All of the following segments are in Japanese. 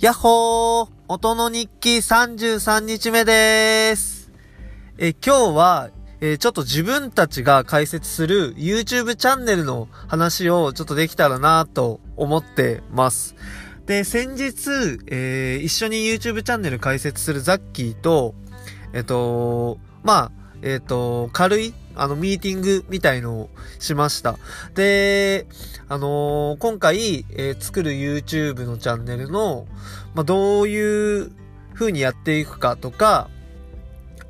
やっほー音の日記33日目です。え、今日は、えーちょっと自分たちが開設する YouTube チャンネルの話をちょっとできたらなと思ってます。で、先日、えー一緒に YouTube チャンネル開設するザッキーと、えっと、まあ、えっと、軽い、あの、ミーティングみたいのをしました。で、あのー今回、えー作る YouTube のチャンネルの、まあ、どういう風にやっていくかとか、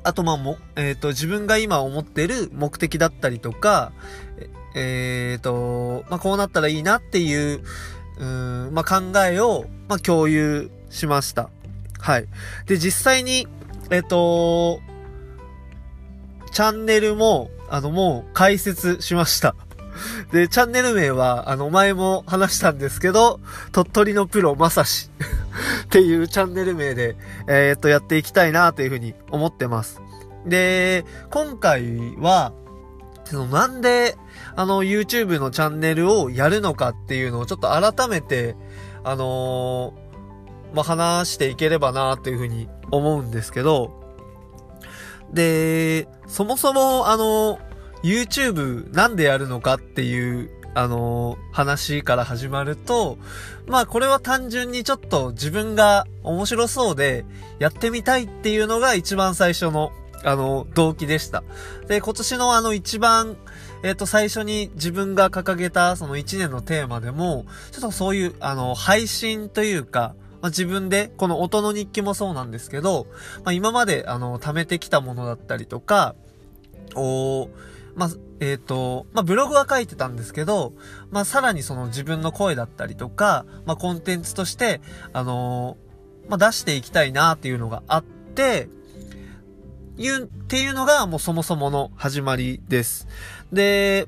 あと、まあ、も、えっ、と、自分が今思ってる目的だったりとか、えっ、と、まあ、こうなったらいいなっていう、うん、まあ、考えを、まあ、共有しました。はい。で、実際に、えっ、と、チャンネルも、あの、もう開設しました。で、チャンネル名は、あの、前も話したんですけど、鳥取のプロまさしっていうチャンネル名で、えーっと、やっていきたいなというふうに思ってます。で、今回は、そのなんで、あの、YouTube のチャンネルをやるのかっていうのをちょっと改めて、あのーまあ、話していければなというふうに思うんですけど、で、そもそも、あの、YouTube なんでやるのかっていう、あの、話から始まると、まあこれは単純にちょっと自分が面白そうでやってみたいっていうのが一番最初の、あの、動機でした。で、今年のあの一番、えっ、と、最初に自分が掲げたその一年のテーマでも、ちょっとそういう、あの、配信というか、まあ、自分で、この音の日記もそうなんですけど、まあ、今まで、あの、貯めてきたものだったりとか、おーまあ、えっ、と、まあ、ブログは書いてたんですけど、まあ、さらにその自分の声だったりとか、まあ、コンテンツとして、あのーまあ、出していきたいなっていうのがあって、いう、っていうのがもうそもそもの始まりです。で、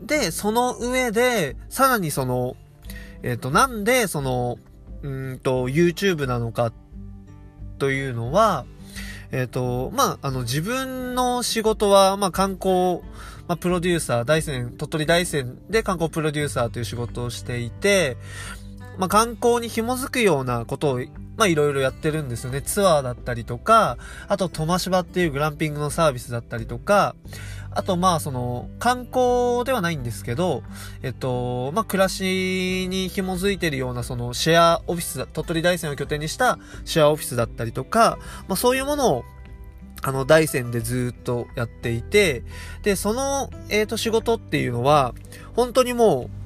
で、その上で、さらにその、えっ、と、なんで、その、うんと、YouTube なのか、というのは、えっ、と、まあ、あの、自分の仕事は、まあ、観光、まあ、プロデューサー、大山、鳥取大山で観光プロデューサーという仕事をしていて、まあ、観光に紐づくようなことを、まあ、いろいろやってるんですよね。ツアーだったりとか、あと、トマシバっていうグランピングのサービスだったりとか、あと、まあ、その、観光ではないんですけど、えっと、まあ、暮らしに紐づいてるような、その、シェアオフィスだ、鳥取大山を拠点にしたシェアオフィスだったりとか、まあ、そういうものを、あの、大山でずっとやっていて、で、その、えっ、と、仕事っていうのは、本当にもう、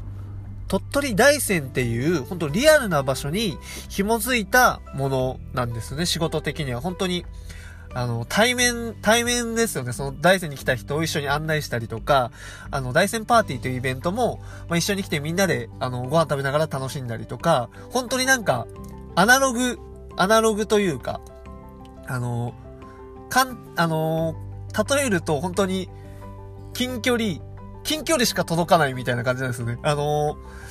鳥取大山っていう、本当リアルな場所に紐づいたものなんですね、仕事的には。本当に、あの、対面、対面ですよね。その大山に来た人を一緒に案内したりとか、あの、大山パーティーというイベントも、まあ、一緒に来てみんなで、あの、ご飯食べながら楽しんだりとか、本当になんか、アナログ、アナログというか、あの、かん、あの例えると本当に、近距離、近距離しか届かないみたいな感じなんですよね。あのー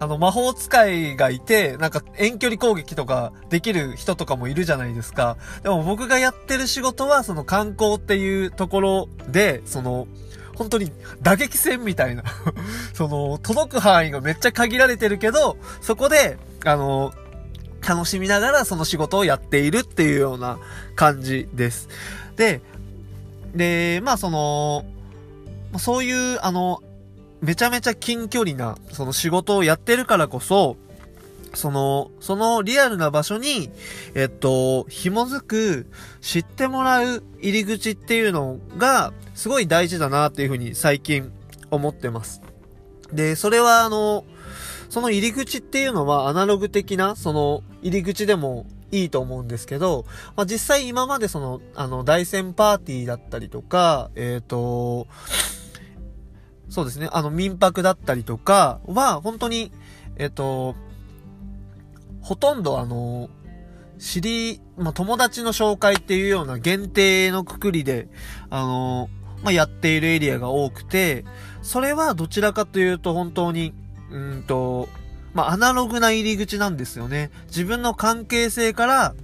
あの、魔法使いがいて、なんか遠距離攻撃とかできる人とかもいるじゃないですか。でも僕がやってる仕事は、その観光っていうところで、その、本当に打撃戦みたいな。その、届く範囲がめっちゃ限られてるけど、そこで、あの楽しみながらその仕事をやっているっていうような感じです。で、で、まあその、そういう、あの、めちゃめちゃ近距離な、その仕事をやってるからこそ、その、そのリアルな場所に、えっと、紐づく、知ってもらう入り口っていうのが、すごい大事だなっていうふうに最近思ってます。で、それはあの、その入り口っていうのはアナログ的な、その入り口でもいいと思うんですけど、まあ、実際今までその、あの、大戦パーティーだったりとか、えっ、と、そうですね、あの、民泊だったりとかは、本当に、えっ、と、ほとんどあの、知り、まあ、友達の紹介っていうような限定のくくりで、あの、まあ、やっているエリアが多くて、それはどちらかというと本当に、うんと、まあ、アナログな入り口なんですよね。自分の関係性から、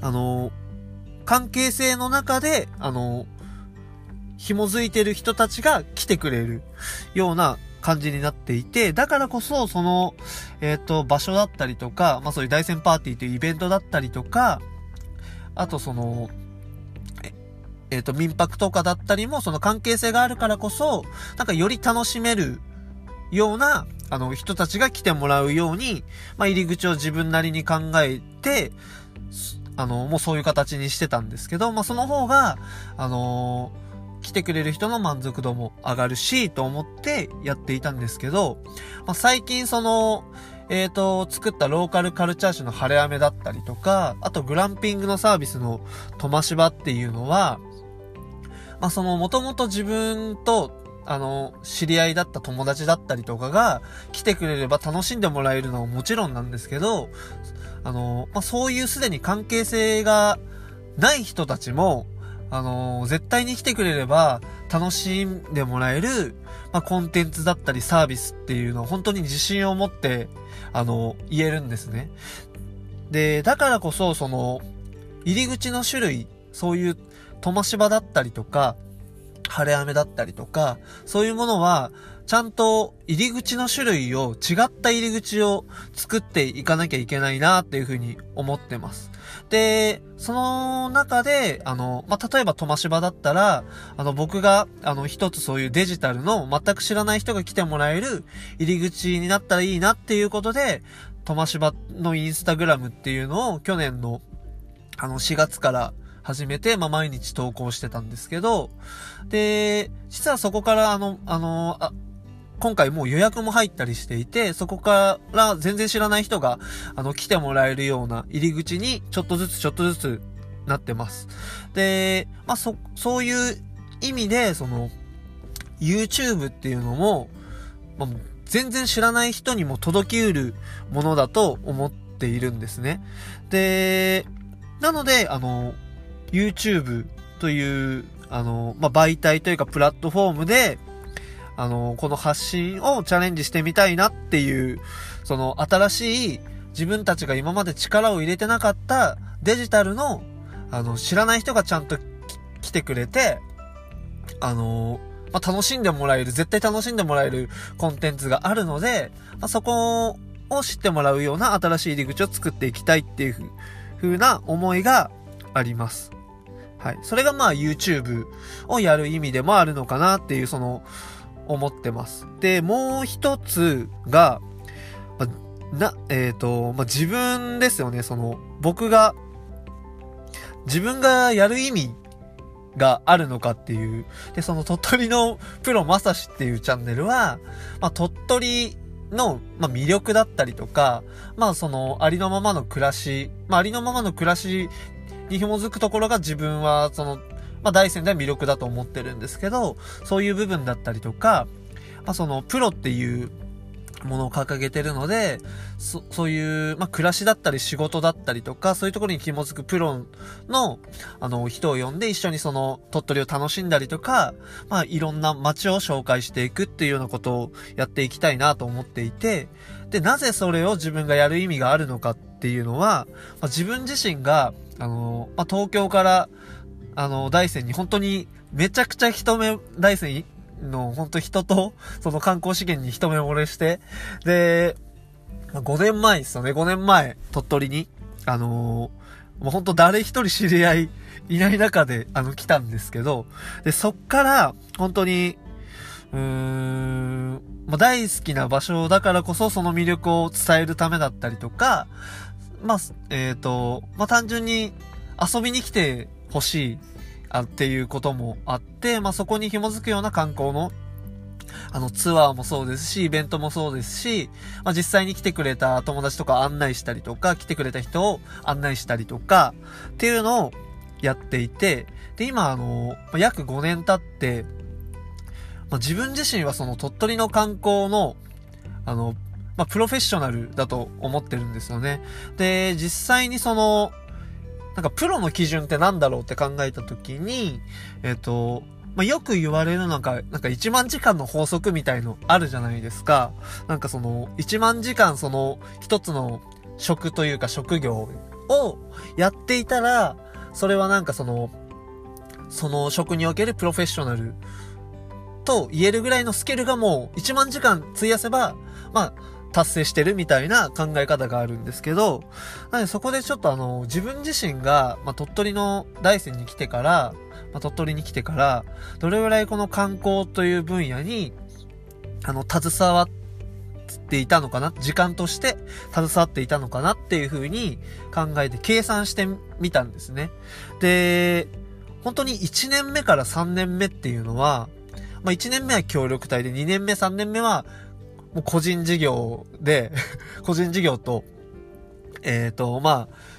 あの、関係性の中で、あの、紐づいてる人たちが来てくれるような感じになっていて、だからこそ、その、えっ、ー、と、場所だったりとか、まあそういう大戦パーティーというイベントだったりとか、あとその、えっ、ー、と、民泊とかだったりも、その関係性があるからこそ、なんかより楽しめるような、あの、人たちが来てもらうように、まあ、入り口を自分なりに考えて、あの、もうそういう形にしてたんですけど、まあ、その方が、あのー、来てくれる人の満足度も上がるし、と思ってやっていたんですけど、まあ、最近その、えっ、ー、と、作ったローカルカルチャー誌の晴れ雨だったりとか、あとグランピングのサービスのトマシバっていうのは、まあ、その、もともと自分とあの、知り合いだった友達だったりとかが来てくれれば楽しんでもらえるのはもちろんなんですけど、あの、まあ、そういうすでに関係性がない人たちも、あの、絶対に来てくれれば楽しんでもらえる、まあ、コンテンツだったりサービスっていうのを本当に自信を持って、あの、言えるんですね。で、だからこそ、その、入り口の種類、そういう、とましばだったりとか、晴れ雨だったりとか、そういうものは、ちゃんと入り口の種類を、違った入り口を作っていかなきゃいけないなっていうふうに思ってます。で、その中で、あの、まあ、例えばトマシバだったら、あの、僕が、あの、一つそういうデジタルの全く知らない人が来てもらえる入り口になったらいいなっていうことで、トマシバのインスタグラムっていうのを去年の、あの、4月から始めて、まあ、毎日投稿してたんですけど、で、実はそこからあの、あの、あ、今回もう予約も入ったりしていて、そこから全然知らない人が、あの、来てもらえるような入り口に、ちょっとずつちょっとずつなってます。で、まあ、そ、そういう意味で、その、YouTube っていうのも、まあ、全然知らない人にも届きうるものだと思っているんですね。で、なので、あの、YouTube という、あの、まあ、媒体というかプラットフォームで、あの、この発信をチャレンジしてみたいなっていう、その新しい自分たちが今まで力を入れてなかったデジタルの、あの、知らない人がちゃんと来てくれて、あの、まあ、楽しんでもらえる、絶対楽しんでもらえるコンテンツがあるので、まあ、そこを知ってもらうような新しい入り口を作っていきたいっていうふうな思いがあります。はい。それがまあ YouTube をやる意味でもあるのかなっていう、その、思ってます。で、もう一つが、まな、えっ、ー、と、ま、自分ですよね。その、僕が、自分がやる意味があるのかっていう。で、その鳥取のプロまさしっていうチャンネルは、まあ、鳥取の、まあ、魅力だったりとか、まあ、その、ありのままの暮らし、まあ、ありのままの暮らしに紐づくところが自分は、その、まあ、大戦では魅力だと思ってるんですけど、そういう部分だったりとか、まあ、その、プロっていうものを掲げてるので、そ、そういう、まあ、暮らしだったり仕事だったりとか、そういうところに紐づくプロの、あの、人を呼んで一緒にその、鳥取を楽しんだりとか、まあ、いろんな街を紹介していくっていうようなことをやっていきたいなと思っていて、で、なぜそれを自分がやる意味があるのかっていうのは、まあ、自分自身が、あの、まあ、東京から、あの、大山に本当にめちゃくちゃ一目、大山の本当人と、その観光資源に一目惚れして、で、5年前ですよね、5年前、鳥取に、あのもう本当誰一人知り合いいない中で、あの、来たんですけど、で、そっから、本当に、うーん、まあ、大好きな場所だからこそその魅力を伝えるためだったりとか、まあ、えっ、ー、と、まあ、単純に遊びに来てほしい、あっていうこともあって、まあ、そこに紐づくような観光のあの、ツアーもそうですし、イベントもそうですし、まあ、実際に来てくれた友達とか案内したりとか、来てくれた人を案内したりとか、っていうのをやっていて、で、今、あの、約5年経って、まあ、自分自身はその鳥取の観光の、あの、まあ、プロフェッショナルだと思ってるんですよね。で、実際にその、なんかプロの基準って何だろうって考えたときに、えっ、ー、と、まあ、よく言われるなんか、なんか1万時間の法則みたいのあるじゃないですか。なんかその、1万時間その、一つの職というか職業をやっていたら、それはなんかその、その職におけるプロフェッショナルと言えるぐらいのスキルがもう1万時間費やせば、まあ、達成してるみたいな考え方があるんですけど、なのでそこでちょっとあの、自分自身が、まあ、鳥取の大山に来てから、まあ、鳥取に来てから、どれぐらいこの観光という分野に、あの、携わっていたのかな時間として携わっていたのかなっていう風に考えて計算してみたんですね。で、本当に1年目から3年目っていうのは、まあ1年目は協力隊で2年目3年目はもう個人事業で 個人事業と、えっ、ー、と、まあ、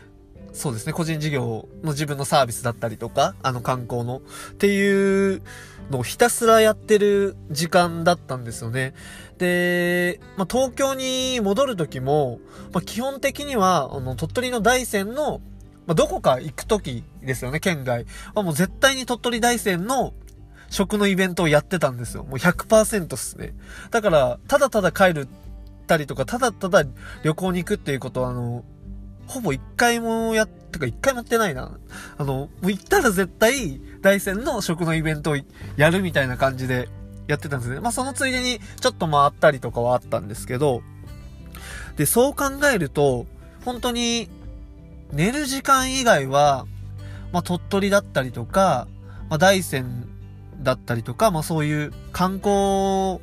そうですね、個人事業の自分のサービスだったりとか、あの観光の、っていうのをひたすらやってる時間だったんですよね。で、まあ、東京に戻る時も、まあ、基本的には、あの、鳥取の大山の、まあ、どこか行く時ですよね、県外。まあ、もう絶対に鳥取大山の食のイベントをやってたんですよ。もう100%っすね。だから、ただただ帰るたりとか、ただただ旅行に行くっていうことは、あの、ほぼ一回もや、ってか一回もやってないな。あの、もう行ったら絶対、大山の食のイベントをやるみたいな感じでやってたんですね。まあそのついでにちょっと回ったりとかはあったんですけど、で、そう考えると、本当に、寝る時間以外は、まあ鳥取だったりとか、まあ大山だったりとか、まあそういう観光、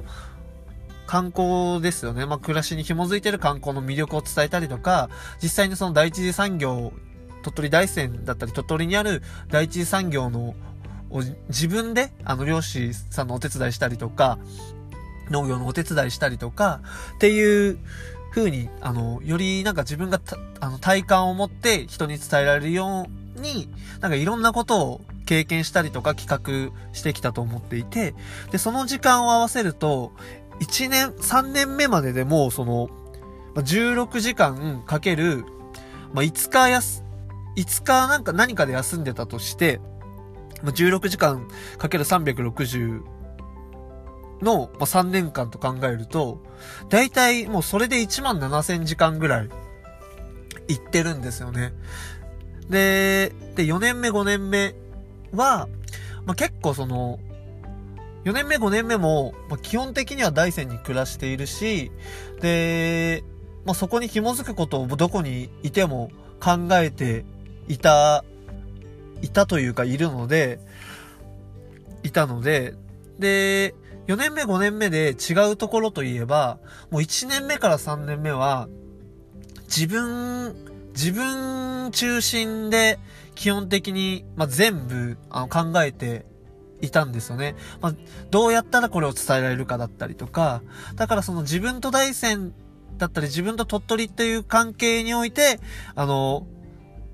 観光ですよね。まあ暮らしに紐づいてる観光の魅力を伝えたりとか、実際にその第一次産業、鳥取大山だったり、鳥取にある第一次産業の自分で、あの、漁師さんのお手伝いしたりとか、農業のお手伝いしたりとか、っていう風に、あの、よりなんか自分があの、体感を持って人に伝えられるように、なんかいろんなことを経験したりとか企画してきたと思っていて、で、その時間を合わせると、1年、3年目まででもう、その、16時間かける、まあ、5日やす、5日なんか何かで休んでたとして、まあ16時間かける360の、まあ3年間と考えると、だいたいもうそれで1万7000時間ぐらい行ってるんですよね。で、で、4年目5年目は、まあ、結構その、4年目5年目も、まあ、基本的には大山に暮らしているし、で、まあ、そこに紐づくことをどこにいても考えていた、いたというかいるので、いたので、で、4年目5年目で違うところといえば、もう1年目から3年目は、自分、自分中心で基本的に、まあ、全部あの考えていたんですよね。まあ、どうやったらこれを伝えられるかだったりとか、だからその自分と大戦だったり自分と鳥取という関係において、あの、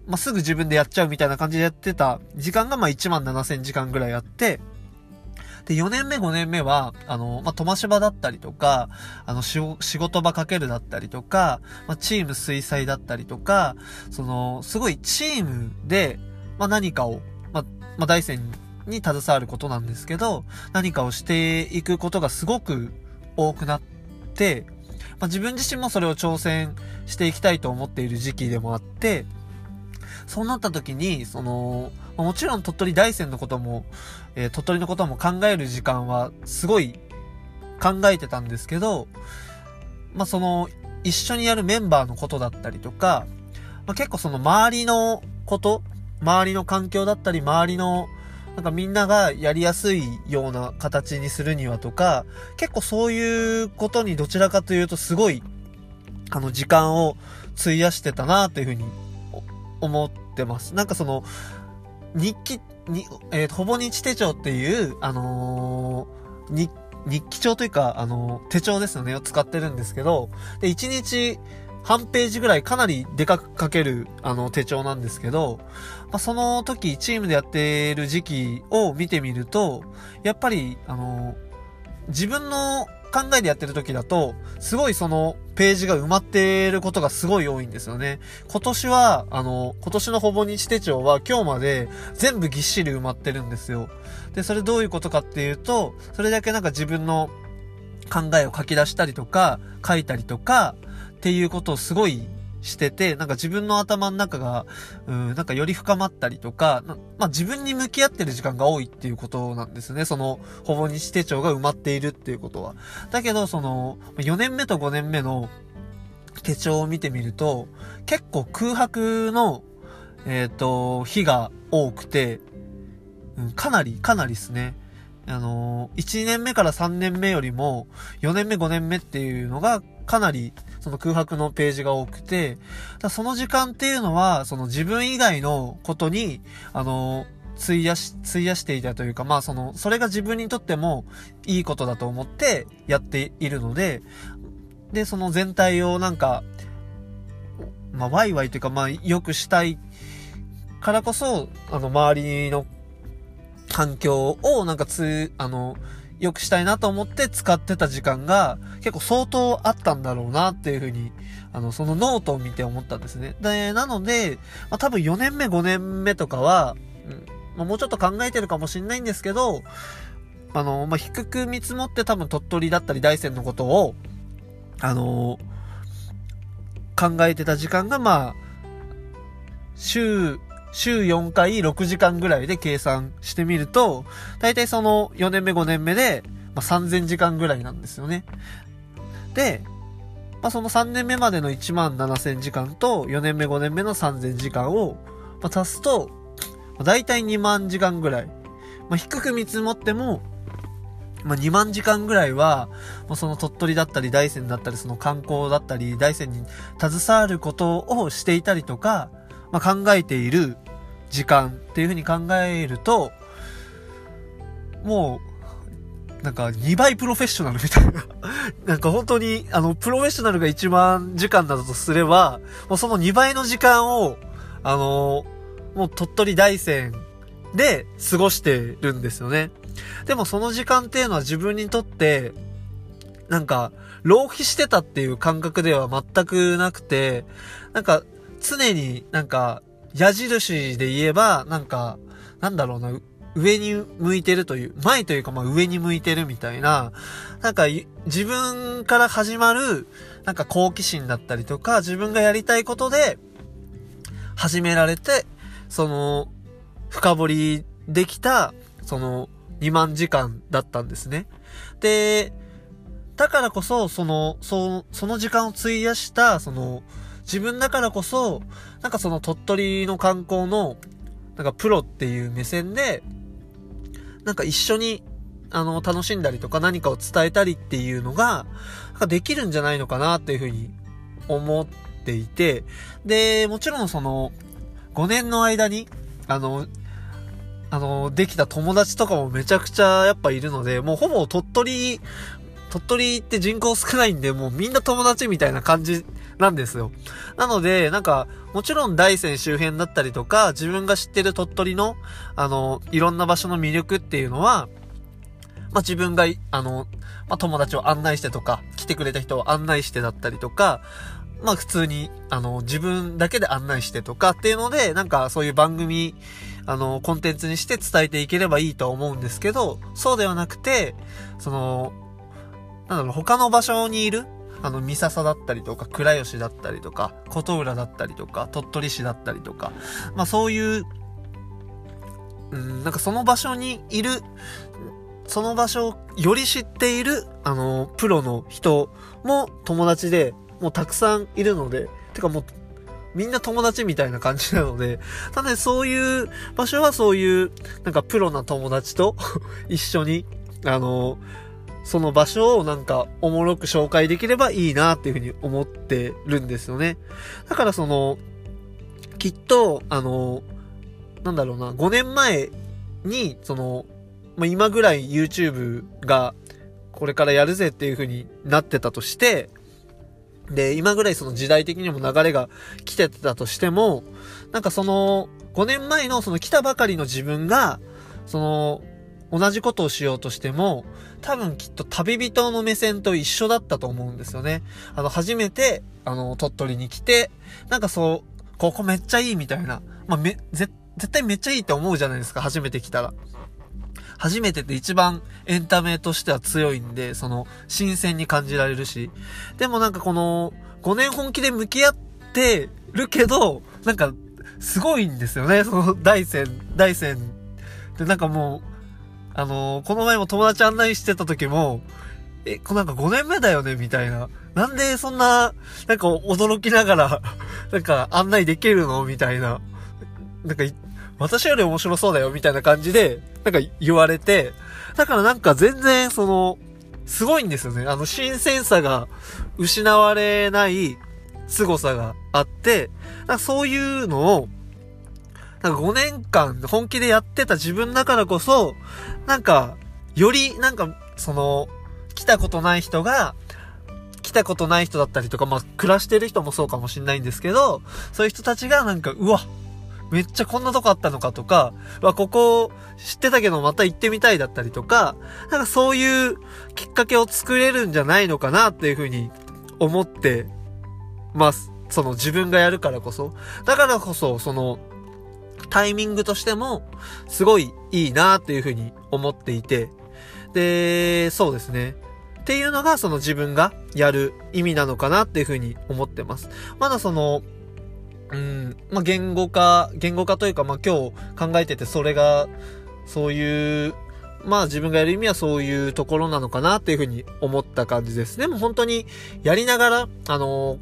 まあ、すぐ自分でやっちゃうみたいな感じでやってた時間がま1万7000時間ぐらいあって、で、4年目、5年目は、あの、まあ、飛ばし場だったりとか、あの、仕事場かけるだったりとか、まあ、チーム水彩だったりとか、その、すごいチームで、まあ、何かを、まあ、まあ、大山に携わることなんですけど、何かをしていくことがすごく多くなって、まあ、自分自身もそれを挑戦していきたいと思っている時期でもあって、そうなった時に、その、もちろん鳥取大山のことも、えー、鳥取のことも考える時間はすごい考えてたんですけど、まあ、その、一緒にやるメンバーのことだったりとか、まあ、結構その周りのこと、周りの環境だったり、周りの、なんかみんながやりやすいような形にするにはとか、結構そういうことにどちらかというとすごい、あの、時間を費やしてたなというふうに思ってます。なんかその、日記、に、えー、ほぼ日手帳っていう、あのー、日、日記帳というか、あのー、手帳ですよね、を使ってるんですけど、で、1日半ページぐらいかなりでかく書ける、あの、手帳なんですけど、まあ、その時、チームでやってる時期を見てみると、やっぱり、あの自分の考えでやってる時だと、すごいそのページが埋まってることがすごい多いんですよね。今年は、あの、今年のほぼ日手帳は今日まで全部ぎっしり埋まってるんですよ。で、それどういうことかっていうと、それだけなんか自分の考えを書き出したりとか、書いたりとか、っていうことをすごいしてて、なんか自分の頭の中が、うん、なんかより深まったりとか、まあ自分に向き合ってる時間が多いっていうことなんですね。その、ほぼ日手帳が埋まっているっていうことは。だけど、その、4年目と5年目の手帳を見てみると、結構空白の、えっ、ー、と、日が多くて、うん、かなり、かなりですね。あの、1年目から3年目よりも、4年目5年目っていうのが、かなり、その空白のページが多くて、その時間っていうのは、その自分以外のことに、あの、費やし、費やしていたというか、まあその、それが自分にとってもいいことだと思ってやっているので、で、その全体をなんか、まあワイワイというか、まあ良くしたいからこそ、あの周りの環境をなんかつ、あの、良くしたいなと思って使ってた時間が結構相当あったんだろうなっていうふうに、あの、そのノートを見て思ったんですね。で、なので、まあ、多分4年目5年目とかは、うんまあ、もうちょっと考えてるかもしんないんですけど、あの、まあ、低く見積もって多分鳥取だったり大山のことを、あの考えてた時間がまあ、週週4回6時間ぐらいで計算してみると、大体その4年目5年目で、まあ、3000時間ぐらいなんですよね。で、まあ、その3年目までの1万7000時間と4年目5年目の3000時間を、まあ、足すと、まあ、大体2万時間ぐらい。まあ、低く見積もっても、まあ、2万時間ぐらいは、まあ、その鳥取だったり大山だったりその観光だったり大山に携わることをしていたりとか、まあ、考えている時間っていう風に考えると、もう、なんか2倍プロフェッショナルみたいな なんか本当に、あの、プロフェッショナルが1万時間だとすれば、もうその2倍の時間を、あのもう鳥取大山で過ごしてるんですよね。でもその時間っていうのは自分にとって、なんか、浪費してたっていう感覚では全くなくて、なんか、常になんか、矢印で言えば、なんか、なんだろうな、上に向いてるという、前というかまあ上に向いてるみたいな、なんか自分から始まる、なんか好奇心だったりとか、自分がやりたいことで、始められて、その、深掘りできた、その、2万時間だったんですね。で、だからこそ、その、そその時間を費やした、その、自分だからこそ、なんかその鳥取の観光の、なんかプロっていう目線で、なんか一緒に、あの、楽しんだりとか何かを伝えたりっていうのが、なんかできるんじゃないのかなっていうふうに思っていて、で、もちろんその、5年の間に、あの、あの、できた友達とかもめちゃくちゃやっぱいるので、もうほぼ鳥取、鳥取って人口少ないんで、もうみんな友達みたいな感じなんですよ。なので、なんか、もちろん大山周辺だったりとか、自分が知ってる鳥取の、あの、いろんな場所の魅力っていうのは、まあ、自分が、あの、まあ、友達を案内してとか、来てくれた人を案内してだったりとか、まあ、普通に、あの、自分だけで案内してとかっていうので、なんかそういう番組、あの、コンテンツにして伝えていければいいと思うんですけど、そうではなくて、その、なんだろう、他の場所にいる、あの、三笹だったりとか、倉吉だったりとか、琴浦だったりとか、鳥取市だったりとか、まあそういう、うん、なんかその場所にいる、その場所をより知っている、あの、プロの人も友達で、もうたくさんいるので、てかもう、みんな友達みたいな感じなので、ただ、そういう場所はそういう、なんかプロな友達と 一緒に、あの、その場所をなんかおもろく紹介できればいいなっていうふうに思ってるんですよね。だからその、きっと、あの、なんだろうな、5年前に、その、まあ、今ぐらい YouTube がこれからやるぜっていう風になってたとして、で、今ぐらいその時代的にも流れが来てたとしても、なんかその、5年前のその来たばかりの自分が、その、同じことをしようとしても、多分きっと旅人の目線と一緒だったと思うんですよね。あの、初めて、あの、鳥取に来て、なんかそう、ここめっちゃいいみたいな。まあ、め、絶対めっちゃいいって思うじゃないですか、初めて来たら。初めてって一番エンタメとしては強いんで、その、新鮮に感じられるし。でもなんかこの、5年本気で向き合ってるけど、なんか、すごいんですよね、その大山、大山。で、なんかもう、あのー、この前も友達案内してた時も、え、こなんか5年目だよね、みたいな。なんでそんな、なんか驚きながら なんか案内できるの？みたいな。なんか、私より面白そうだよ、みたいな感じで、なんか言われて、だからなんか全然その、すごいんですよね。あの、新鮮さが失われない凄さがあって、なんかそういうのを、なんか5年間本気でやってた自分だからこそ、なんか、より、なんか、その、来たことない人が、来たことない人だったりとか、まあ、暮らしてる人もそうかもしんないんですけど、そういう人たちがなんか、うわ、めっちゃこんなとこあったのかとか、わ、ここ知ってたけどまた行ってみたいだったりとか、なんかそういうきっかけを作れるんじゃないのかなっていうふうに思ってます。その自分がやるからこそ。だからこそ、その、タイミングとしても、すごいいいなっていうふうに思っていて、で、そうですね。っていうのが、その自分がやる意味なのかなっていうふうに思ってます。まだその、うん、まあ、言語化、言語化というか、まあ、今日考えててそれが、そういう、まあ自分がやる意味はそういうところなのかなっていうふうに思った感じです。でも本当にやりながら、あの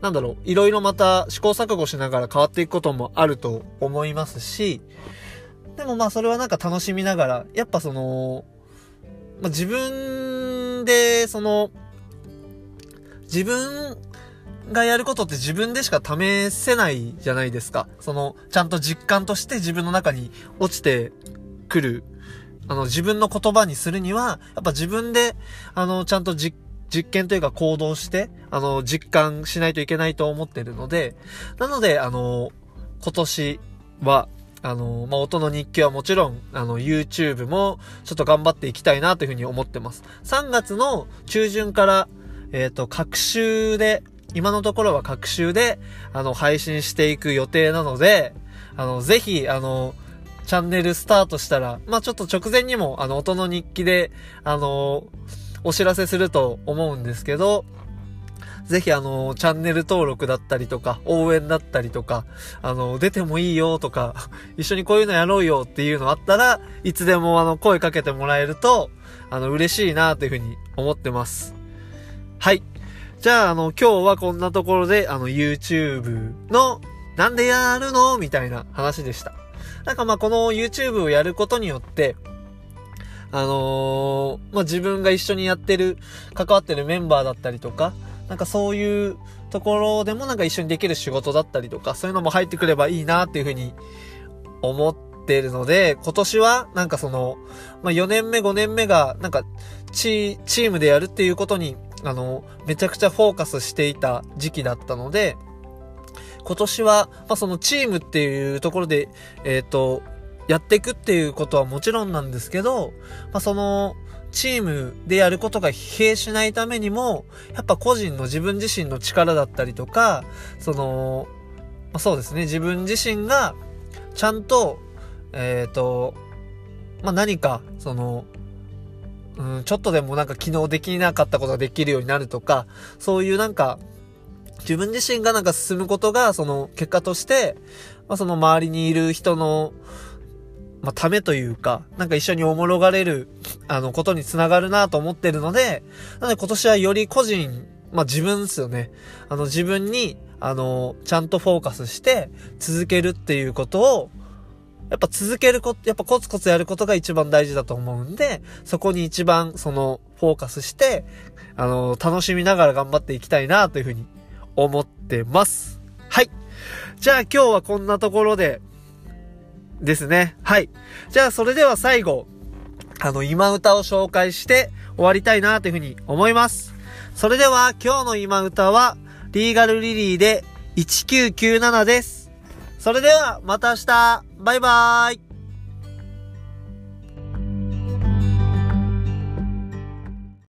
なんだろう、いろいろまた試行錯誤しながら変わっていくこともあると思いますし、でもまあそれはなんか楽しみながら、やっぱその、まあ、自分で、その、自分がやることって自分でしか試せないじゃないですか。その、ちゃんと実感として自分の中に落ちてくる。あの、自分の言葉にするには、やっぱ自分で、あの、ちゃんと実、実験というか行動して、あの、実感しないといけないと思ってるので、なので、あの、今年は、あの、まあ、音の日記はもちろん、あの、YouTube もちょっと頑張っていきたいなというふうに思ってます。3月の中旬から、えっ、ー、と、各週で、今のところは各週で、あの、配信していく予定なので、あの、ぜひ、あの、チャンネルスタートしたら、まあ、ちょっと直前にも、あの、音の日記で、あの、お知らせすると思うんですけど、ぜひあの、チャンネル登録だったりとか、応援だったりとか、あの、出てもいいよとか、一緒にこういうのやろうよっていうのあったら、いつでもあの、声かけてもらえると、あの、嬉しいなというふうに思ってます。はい。じゃあ、あの、今日はこんなところで、あの、YouTube の、なんでやるのみたいな話でした。なんかまあ、この YouTube をやることによって、あのー、まあ、自分が一緒にやってる、関わってるメンバーだったりとか、なんかそういうところでもなんか一緒にできる仕事だったりとか、そういうのも入ってくればいいなっていうふうに思ってるので、今年はなんかその、まあ、4年目5年目がなんかチチームでやるっていうことに、あの、めちゃくちゃフォーカスしていた時期だったので、今年は、まあ、そのチームっていうところで、えっ、ー、と、やっていくっていうことはもちろんなんですけど、まあ、その、チームでやることが疲弊しないためにも、やっぱ個人の自分自身の力だったりとか、その、まあ、そうですね、自分自身が、ちゃんと、えっ、ー、と、まあ、何か、その、うん、ちょっとでもなんか昨日できなかったことができるようになるとか、そういうなんか、自分自身がなんか進むことが、その結果として、まあ、その周りにいる人の、まあ、ためというか、なんか一緒におもろがれる、あの、ことにつながるなと思ってるので、なので今年はより個人、まあ、自分ですよね。あの、自分に、あの、ちゃんとフォーカスして、続けるっていうことを、やっぱ続けること、やっぱコツコツやることが一番大事だと思うんで、そこに一番そのフォーカスして、あの、楽しみながら頑張っていきたいなというふうに思ってます。はい。じゃあ今日はこんなところで、ですね。はい。じゃあ、それでは最後、あの、今歌を紹介して終わりたいなというふうに思います。それでは、今日の今歌は、リーガルリリーで1997です。それでは、また明日バイバーイ